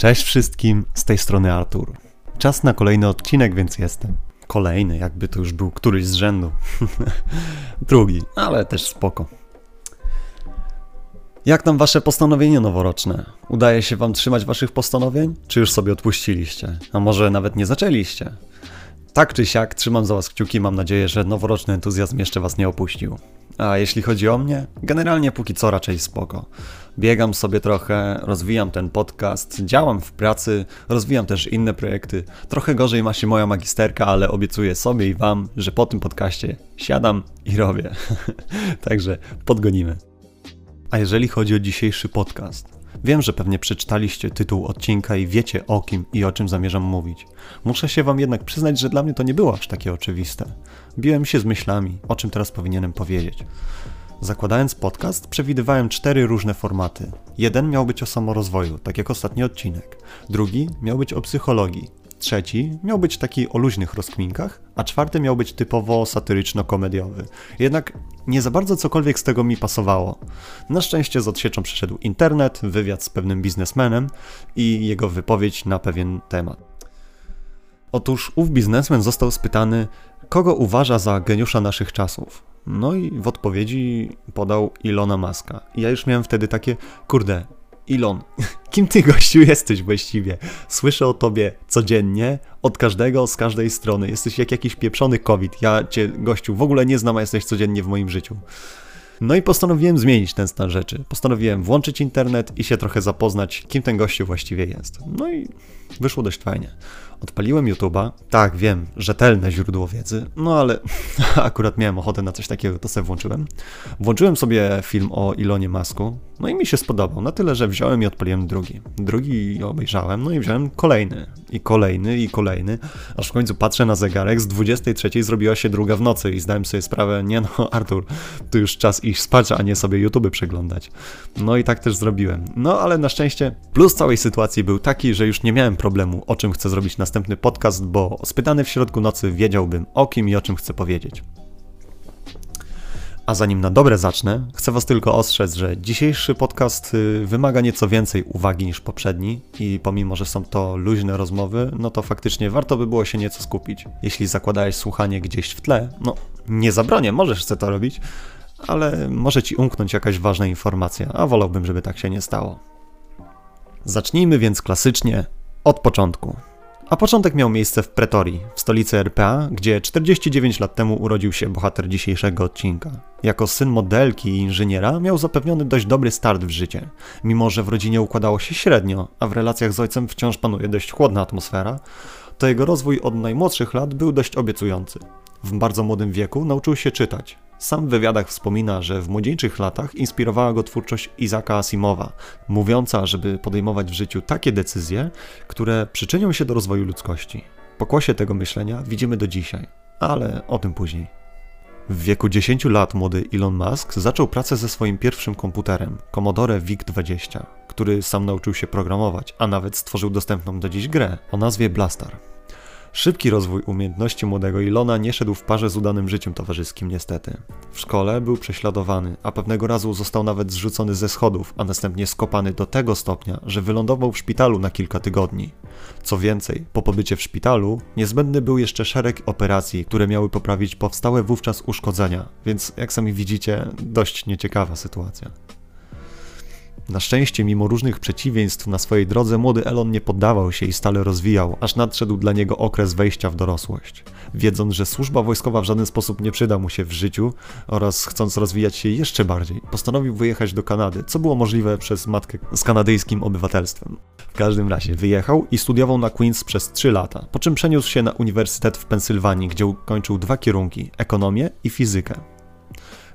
Cześć wszystkim, z tej strony Artur. Czas na kolejny odcinek, więc jestem. Kolejny, jakby to już był któryś z rzędu. Drugi, ale też spoko. Jak tam wasze postanowienie noworoczne? Udaje się wam trzymać waszych postanowień? Czy już sobie odpuściliście? A może nawet nie zaczęliście? Tak czy siak, trzymam za was kciuki, mam nadzieję, że noworoczny entuzjazm jeszcze was nie opuścił. A jeśli chodzi o mnie, generalnie póki co raczej spoko. Biegam sobie trochę, rozwijam ten podcast, działam w pracy, rozwijam też inne projekty. Trochę gorzej ma się moja magisterka, ale obiecuję sobie i wam, że po tym podcaście siadam i robię. Także podgonimy. A jeżeli chodzi o dzisiejszy podcast, Wiem, że pewnie przeczytaliście tytuł odcinka i wiecie o kim i o czym zamierzam mówić. Muszę się wam jednak przyznać, że dla mnie to nie było aż takie oczywiste. Biłem się z myślami, o czym teraz powinienem powiedzieć. Zakładając podcast, przewidywałem cztery różne formaty. Jeden miał być o samorozwoju, tak jak ostatni odcinek. Drugi miał być o psychologii. Trzeci miał być taki o luźnych rozkminkach, a czwarty miał być typowo satyryczno-komediowy. Jednak nie za bardzo cokolwiek z tego mi pasowało. Na szczęście z odsieczą przyszedł internet, wywiad z pewnym biznesmenem i jego wypowiedź na pewien temat. Otóż ów biznesmen został spytany, kogo uważa za geniusza naszych czasów. No i w odpowiedzi podał Ilona Maska. Ja już miałem wtedy takie, kurde, Ilon, kim ty gościu jesteś właściwie? Słyszę o tobie codziennie, od każdego, z każdej strony. Jesteś jak jakiś pieprzony COVID. Ja cię, gościu, w ogóle nie znam, a jesteś codziennie w moim życiu. No i postanowiłem zmienić ten stan rzeczy. Postanowiłem włączyć internet i się trochę zapoznać, kim ten gościu właściwie jest. No i wyszło dość fajnie. Odpaliłem YouTube'a. Tak, wiem, rzetelne źródło wiedzy, no ale akurat miałem ochotę na coś takiego, to sobie włączyłem. Włączyłem sobie film o Ilonie Masku, no i mi się spodobał, na tyle, że wziąłem i odpaliłem drugi. Drugi obejrzałem, no i wziąłem kolejny, i kolejny, i kolejny, aż w końcu patrzę na zegarek, z 23 zrobiła się druga w nocy i zdałem sobie sprawę, nie no, Artur, tu już czas iść spać, a nie sobie YouTube przeglądać. No i tak też zrobiłem. No ale na szczęście plus całej sytuacji był taki, że już nie miałem problemu, o czym chcę zrobić następny podcast, bo spytany w środku nocy wiedziałbym, o kim i o czym chcę powiedzieć. A zanim na dobre zacznę, chcę Was tylko ostrzec, że dzisiejszy podcast y, wymaga nieco więcej uwagi niż poprzedni i pomimo, że są to luźne rozmowy, no to faktycznie warto by było się nieco skupić. Jeśli zakładałeś słuchanie gdzieś w tle, no nie zabronię, możesz chcę to robić, ale może Ci umknąć jakaś ważna informacja, a wolałbym, żeby tak się nie stało. Zacznijmy więc klasycznie od początku. A początek miał miejsce w Pretorii, w stolicy RPA, gdzie 49 lat temu urodził się bohater dzisiejszego odcinka. Jako syn modelki i inżyniera miał zapewniony dość dobry start w życie. Mimo, że w rodzinie układało się średnio, a w relacjach z ojcem wciąż panuje dość chłodna atmosfera, to jego rozwój od najmłodszych lat był dość obiecujący. W bardzo młodym wieku nauczył się czytać. Sam w wywiadach wspomina, że w młodzieńczych latach inspirowała go twórczość Izaka Asimowa, mówiąca, żeby podejmować w życiu takie decyzje, które przyczynią się do rozwoju ludzkości. Pokłosie tego myślenia widzimy do dzisiaj, ale o tym później. W wieku 10 lat młody Elon Musk zaczął pracę ze swoim pierwszym komputerem, Commodore VIC-20, który sam nauczył się programować, a nawet stworzył dostępną do dziś grę o nazwie Blastar. Szybki rozwój umiejętności młodego Ilona nie szedł w parze z udanym życiem towarzyskim niestety. W szkole był prześladowany, a pewnego razu został nawet zrzucony ze schodów, a następnie skopany do tego stopnia, że wylądował w szpitalu na kilka tygodni. Co więcej, po pobycie w szpitalu niezbędny był jeszcze szereg operacji, które miały poprawić powstałe wówczas uszkodzenia, więc jak sami widzicie, dość nieciekawa sytuacja. Na szczęście, mimo różnych przeciwieństw na swojej drodze, młody Elon nie poddawał się i stale rozwijał, aż nadszedł dla niego okres wejścia w dorosłość. Wiedząc, że służba wojskowa w żaden sposób nie przyda mu się w życiu oraz chcąc rozwijać się jeszcze bardziej, postanowił wyjechać do Kanady, co było możliwe przez matkę z kanadyjskim obywatelstwem. W każdym razie wyjechał i studiował na Queens przez 3 lata, po czym przeniósł się na Uniwersytet w Pensylwanii, gdzie ukończył dwa kierunki ekonomię i fizykę.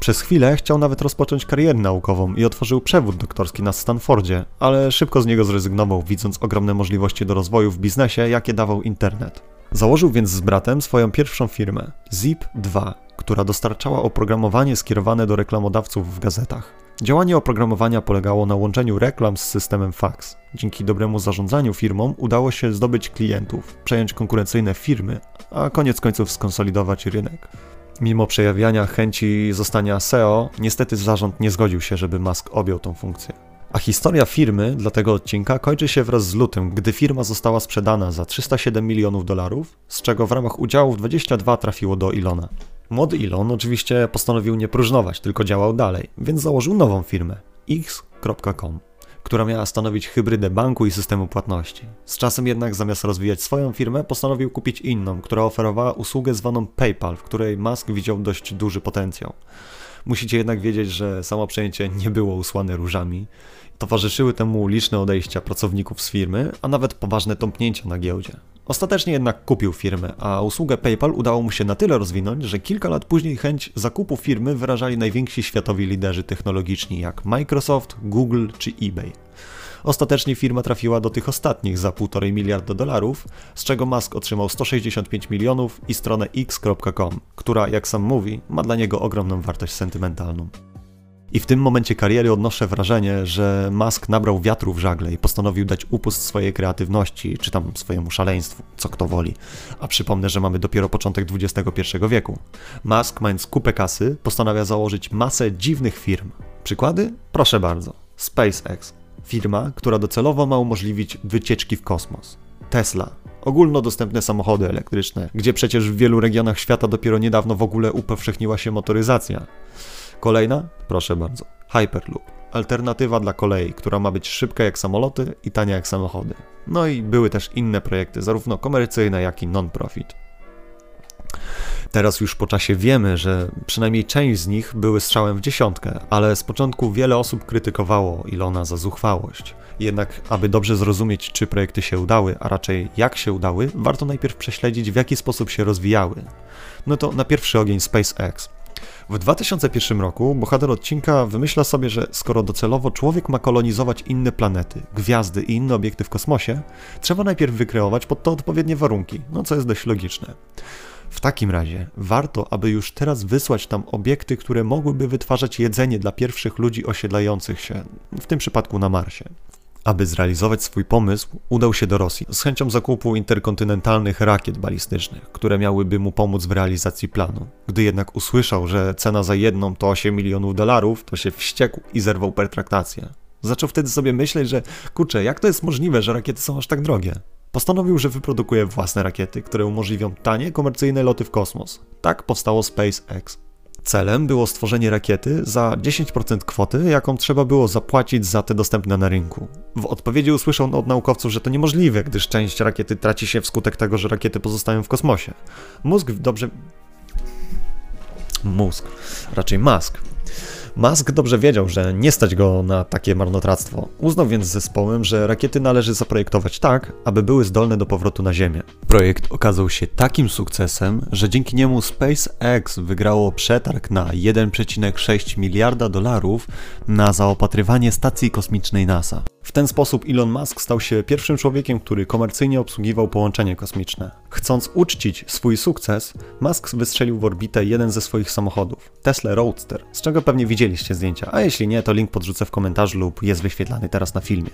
Przez chwilę chciał nawet rozpocząć karierę naukową i otworzył przewód doktorski na Stanfordzie, ale szybko z niego zrezygnował, widząc ogromne możliwości do rozwoju w biznesie, jakie dawał internet. Założył więc z bratem swoją pierwszą firmę, Zip2, która dostarczała oprogramowanie skierowane do reklamodawców w gazetach. Działanie oprogramowania polegało na łączeniu reklam z systemem fax. Dzięki dobremu zarządzaniu firmą udało się zdobyć klientów, przejąć konkurencyjne firmy, a koniec końców skonsolidować rynek. Mimo przejawiania chęci zostania SEO, niestety zarząd nie zgodził się, żeby Musk objął tą funkcję. A historia firmy dla tego odcinka kończy się wraz z lutym, gdy firma została sprzedana za 307 milionów dolarów, z czego w ramach udziałów 22 trafiło do Ilona. Młody Elon oczywiście postanowił nie próżnować, tylko działał dalej, więc założył nową firmę x.com która miała stanowić hybrydę banku i systemu płatności. Z czasem jednak zamiast rozwijać swoją firmę, postanowił kupić inną, która oferowała usługę zwaną PayPal, w której Musk widział dość duży potencjał. Musicie jednak wiedzieć, że samo przejęcie nie było usłane różami. Towarzyszyły temu liczne odejścia pracowników z firmy, a nawet poważne tąpnięcia na giełdzie. Ostatecznie jednak kupił firmę, a usługę PayPal udało mu się na tyle rozwinąć, że kilka lat później chęć zakupu firmy wyrażali najwięksi światowi liderzy technologiczni jak Microsoft, Google czy eBay. Ostatecznie firma trafiła do tych ostatnich za 1,5 miliarda dolarów, z czego Musk otrzymał 165 milionów i stronę x.com, która, jak sam mówi, ma dla niego ogromną wartość sentymentalną. I w tym momencie kariery odnoszę wrażenie, że Musk nabrał wiatru w żagle i postanowił dać upust swojej kreatywności, czy tam swojemu szaleństwu, co kto woli. A przypomnę, że mamy dopiero początek XXI wieku. Musk, mając kupę kasy, postanawia założyć masę dziwnych firm. Przykłady? Proszę bardzo. SpaceX. Firma, która docelowo ma umożliwić wycieczki w kosmos. Tesla. Ogólnodostępne samochody elektryczne, gdzie przecież w wielu regionach świata dopiero niedawno w ogóle upowszechniła się motoryzacja. Kolejna? Proszę bardzo. Hyperloop. Alternatywa dla kolei, która ma być szybka jak samoloty i tania jak samochody. No i były też inne projekty, zarówno komercyjne, jak i non-profit. Teraz już po czasie wiemy, że przynajmniej część z nich były strzałem w dziesiątkę, ale z początku wiele osób krytykowało Ilona za zuchwałość. Jednak, aby dobrze zrozumieć, czy projekty się udały, a raczej jak się udały, warto najpierw prześledzić, w jaki sposób się rozwijały. No to na pierwszy ogień SpaceX. W 2001 roku bohater odcinka wymyśla sobie, że skoro docelowo człowiek ma kolonizować inne planety, gwiazdy i inne obiekty w kosmosie, trzeba najpierw wykreować pod to odpowiednie warunki, no co jest dość logiczne. W takim razie warto, aby już teraz wysłać tam obiekty, które mogłyby wytwarzać jedzenie dla pierwszych ludzi osiedlających się, w tym przypadku na Marsie. Aby zrealizować swój pomysł, udał się do Rosji z chęcią zakupu interkontynentalnych rakiet balistycznych, które miałyby mu pomóc w realizacji planu. Gdy jednak usłyszał, że cena za jedną to 8 milionów dolarów, to się wściekł i zerwał pertraktację. Zaczął wtedy sobie myśleć, że kurczę, jak to jest możliwe, że rakiety są aż tak drogie? Postanowił, że wyprodukuje własne rakiety, które umożliwią tanie, komercyjne loty w kosmos. Tak powstało SpaceX. Celem było stworzenie rakiety za 10% kwoty, jaką trzeba było zapłacić za te dostępne na rynku. W odpowiedzi usłyszał od naukowców, że to niemożliwe, gdyż część rakiety traci się wskutek tego, że rakiety pozostają w kosmosie. Mózg dobrze. Mózg, raczej Musk Musk dobrze wiedział, że nie stać go na takie marnotrawstwo. Uznał więc z zespołem, że rakiety należy zaprojektować tak, aby były zdolne do powrotu na Ziemię. Projekt okazał się takim sukcesem, że dzięki niemu SpaceX wygrało przetarg na 1,6 miliarda dolarów na zaopatrywanie stacji kosmicznej NASA. W ten sposób Elon Musk stał się pierwszym człowiekiem, który komercyjnie obsługiwał połączenie kosmiczne. Chcąc uczcić swój sukces, Musk wystrzelił w orbitę jeden ze swoich samochodów, Tesla Roadster, z czego pewnie widzieliście zdjęcia, a jeśli nie, to link podrzucę w komentarzu lub jest wyświetlany teraz na filmie.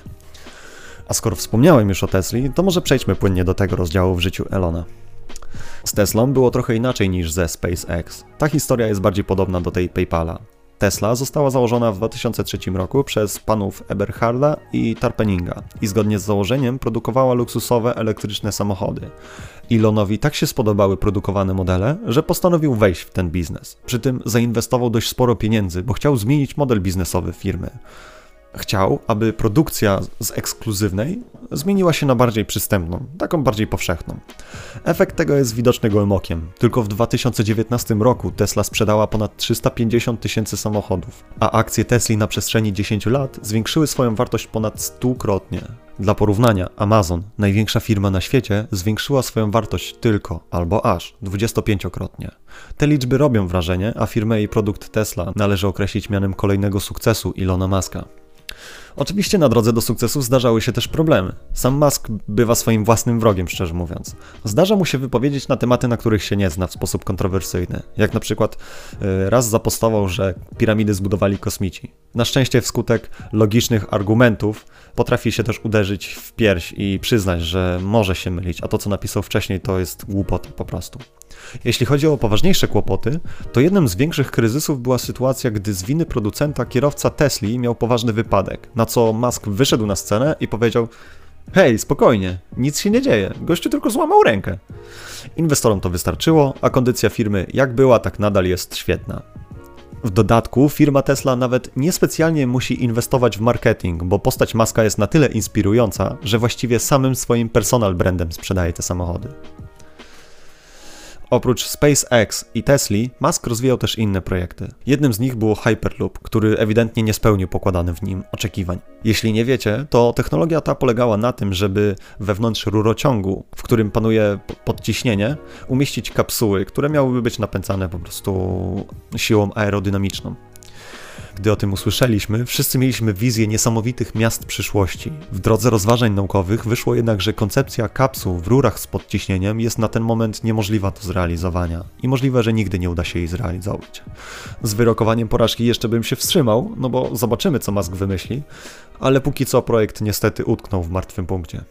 A skoro wspomniałem już o Tesli, to może przejdźmy płynnie do tego rozdziału w życiu Elona. Z Teslą było trochę inaczej niż ze SpaceX. Ta historia jest bardziej podobna do tej PayPala. Tesla została założona w 2003 roku przez panów Eberharda i Tarpeninga i zgodnie z założeniem produkowała luksusowe elektryczne samochody. Elonowi tak się spodobały produkowane modele, że postanowił wejść w ten biznes. Przy tym zainwestował dość sporo pieniędzy, bo chciał zmienić model biznesowy firmy chciał, aby produkcja z ekskluzywnej zmieniła się na bardziej przystępną, taką bardziej powszechną. Efekt tego jest widoczny gołym okiem. Tylko w 2019 roku Tesla sprzedała ponad 350 tysięcy samochodów, a akcje Tesli na przestrzeni 10 lat zwiększyły swoją wartość ponad 100-krotnie. Dla porównania, Amazon, największa firma na świecie, zwiększyła swoją wartość tylko albo aż 25-krotnie. Te liczby robią wrażenie, a firmę i produkt Tesla należy określić mianem kolejnego sukcesu Ilona Muska. Oczywiście na drodze do sukcesu zdarzały się też problemy. Sam Musk bywa swoim własnym wrogiem, szczerze mówiąc. Zdarza mu się wypowiedzieć na tematy, na których się nie zna w sposób kontrowersyjny. Jak na przykład y, raz zapostował, że piramidy zbudowali kosmici. Na szczęście wskutek logicznych argumentów potrafi się też uderzyć w pierś i przyznać, że może się mylić, a to co napisał wcześniej to jest głupota po prostu. Jeśli chodzi o poważniejsze kłopoty, to jednym z większych kryzysów była sytuacja, gdy z winy producenta kierowca Tesli miał poważny wypadek Na co Musk wyszedł na scenę i powiedział: Hej, spokojnie, nic się nie dzieje, gościu tylko złamał rękę. Inwestorom to wystarczyło, a kondycja firmy jak była, tak nadal jest świetna. W dodatku firma Tesla nawet niespecjalnie musi inwestować w marketing, bo postać Maska jest na tyle inspirująca, że właściwie samym swoim personal brandem sprzedaje te samochody. Oprócz SpaceX i Tesla, Musk rozwijał też inne projekty. Jednym z nich było Hyperloop, który ewidentnie nie spełnił pokładanych w nim oczekiwań. Jeśli nie wiecie, to technologia ta polegała na tym, żeby wewnątrz rurociągu, w którym panuje podciśnienie, umieścić kapsuły, które miałyby być napędzane po prostu siłą aerodynamiczną. Gdy o tym usłyszeliśmy, wszyscy mieliśmy wizję niesamowitych miast przyszłości. W drodze rozważań naukowych wyszło jednak, że koncepcja kapsuł w rurach z podciśnieniem jest na ten moment niemożliwa do zrealizowania i możliwe, że nigdy nie uda się jej zrealizować. Z wyrokowaniem porażki jeszcze bym się wstrzymał, no bo zobaczymy co Musk wymyśli, ale póki co projekt niestety utknął w martwym punkcie.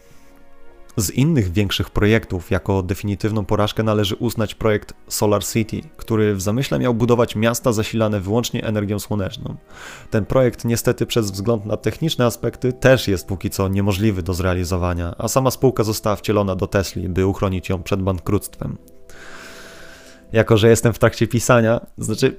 Z innych większych projektów jako definitywną porażkę należy uznać projekt Solar City, który w zamyśle miał budować miasta zasilane wyłącznie energią słoneczną. Ten projekt niestety przez wzgląd na techniczne aspekty też jest póki co niemożliwy do zrealizowania, a sama spółka została wcielona do Tesli, by uchronić ją przed bankructwem jako że jestem w trakcie pisania, znaczy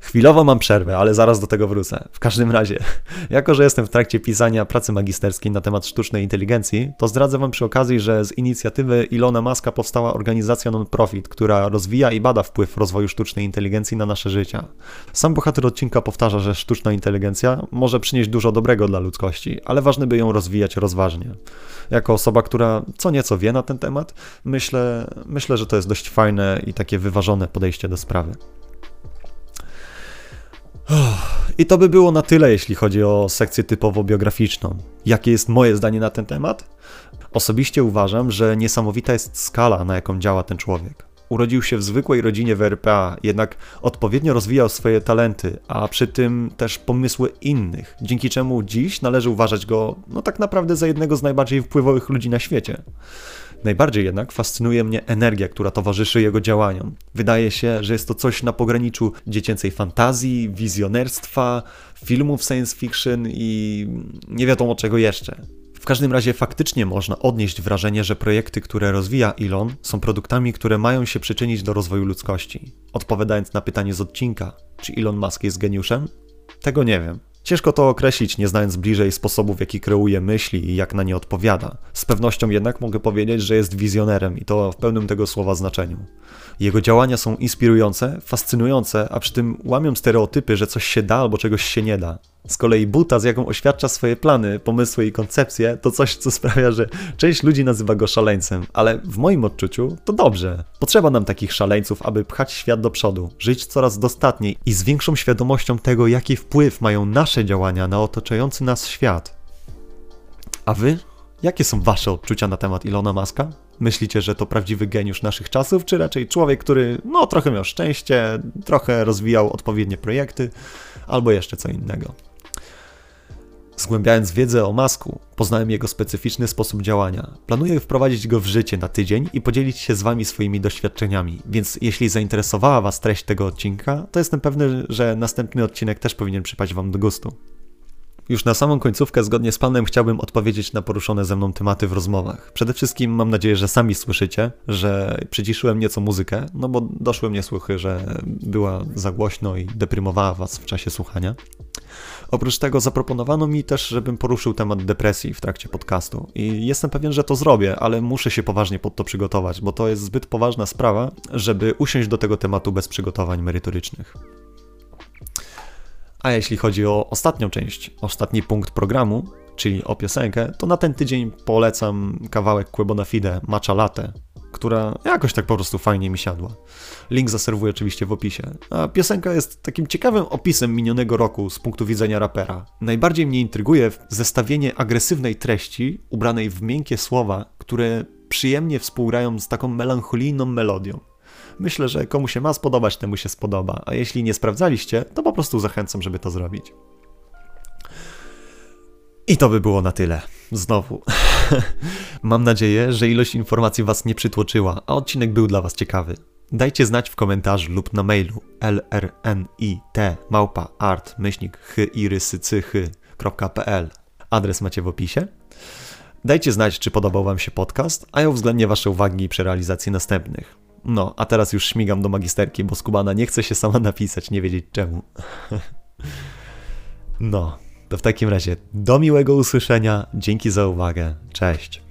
chwilowo mam przerwę, ale zaraz do tego wrócę. W każdym razie, jako że jestem w trakcie pisania pracy magisterskiej na temat sztucznej inteligencji, to zdradzę Wam przy okazji, że z inicjatywy Ilona Maska powstała organizacja non-profit, która rozwija i bada wpływ rozwoju sztucznej inteligencji na nasze życia. Sam bohater odcinka powtarza, że sztuczna inteligencja może przynieść dużo dobrego dla ludzkości, ale ważne by ją rozwijać rozważnie. Jako osoba, która co nieco wie na ten temat, myślę, myślę że to jest dość fajne i takie wyważone zrównoważone podejście do sprawy. I to by było na tyle, jeśli chodzi o sekcję typowo biograficzną. Jakie jest moje zdanie na ten temat? Osobiście uważam, że niesamowita jest skala, na jaką działa ten człowiek. Urodził się w zwykłej rodzinie w RPA, jednak odpowiednio rozwijał swoje talenty, a przy tym też pomysły innych, dzięki czemu dziś należy uważać go, no tak naprawdę, za jednego z najbardziej wpływowych ludzi na świecie. Najbardziej jednak fascynuje mnie energia, która towarzyszy jego działaniom. Wydaje się, że jest to coś na pograniczu dziecięcej fantazji, wizjonerstwa, filmów science fiction i nie wiadomo czego jeszcze. W każdym razie faktycznie można odnieść wrażenie, że projekty, które rozwija Elon, są produktami, które mają się przyczynić do rozwoju ludzkości. Odpowiadając na pytanie z odcinka, czy Elon Musk jest geniuszem? Tego nie wiem. Ciężko to określić, nie znając bliżej sposobów, w jaki kreuje myśli i jak na nie odpowiada. Z pewnością jednak mogę powiedzieć, że jest wizjonerem i to w pełnym tego słowa znaczeniu. Jego działania są inspirujące, fascynujące, a przy tym łamią stereotypy, że coś się da albo czegoś się nie da. Z kolei buta, z jaką oświadcza swoje plany, pomysły i koncepcje, to coś, co sprawia, że część ludzi nazywa go szaleńcem, ale w moim odczuciu to dobrze. Potrzeba nam takich szaleńców, aby pchać świat do przodu, żyć coraz dostatniej i z większą świadomością tego, jaki wpływ mają nasze działania na otaczający nas świat. A wy? Jakie są wasze odczucia na temat Ilona Maska? Myślicie, że to prawdziwy geniusz naszych czasów, czy raczej człowiek, który no trochę miał szczęście, trochę rozwijał odpowiednie projekty, albo jeszcze co innego? Zgłębiając wiedzę o Masku, poznałem jego specyficzny sposób działania. Planuję wprowadzić go w życie na tydzień i podzielić się z Wami swoimi doświadczeniami, więc jeśli zainteresowała Was treść tego odcinka, to jestem pewny, że następny odcinek też powinien przypaść Wam do gustu. Już na samą końcówkę, zgodnie z Panem, chciałbym odpowiedzieć na poruszone ze mną tematy w rozmowach. Przede wszystkim mam nadzieję, że sami słyszycie, że przyciszyłem nieco muzykę, no bo doszły mnie słuchy, że była za głośno i deprymowała Was w czasie słuchania. Oprócz tego zaproponowano mi też, żebym poruszył temat depresji w trakcie podcastu. I jestem pewien, że to zrobię, ale muszę się poważnie pod to przygotować, bo to jest zbyt poważna sprawa, żeby usiąść do tego tematu bez przygotowań merytorycznych. A jeśli chodzi o ostatnią część, ostatni punkt programu, czyli o piosenkę, to na ten tydzień polecam kawałek Quebona Fide, Matcha Latte, która jakoś tak po prostu fajnie mi siadła. Link zaserwuję oczywiście w opisie. A piosenka jest takim ciekawym opisem minionego roku z punktu widzenia rapera. Najbardziej mnie intryguje zestawienie agresywnej treści ubranej w miękkie słowa, które przyjemnie współgrają z taką melancholijną melodią. Myślę, że komu się ma spodobać, temu się spodoba, a jeśli nie sprawdzaliście, to po prostu zachęcam, żeby to zrobić. I to by było na tyle. Znowu. Mam nadzieję, że ilość informacji Was nie przytłoczyła, a odcinek był dla Was ciekawy. Dajcie znać w komentarzu lub na mailu lrnit@art-chyrysycychy.pl. Adres macie w opisie. Dajcie znać, czy podobał Wam się podcast, a ja uwzględnię Wasze uwagi przy realizacji następnych. No, a teraz już śmigam do magisterki, bo Skubana nie chce się sama napisać, nie wiedzieć czemu. No. To w takim razie do miłego usłyszenia, dzięki za uwagę, cześć.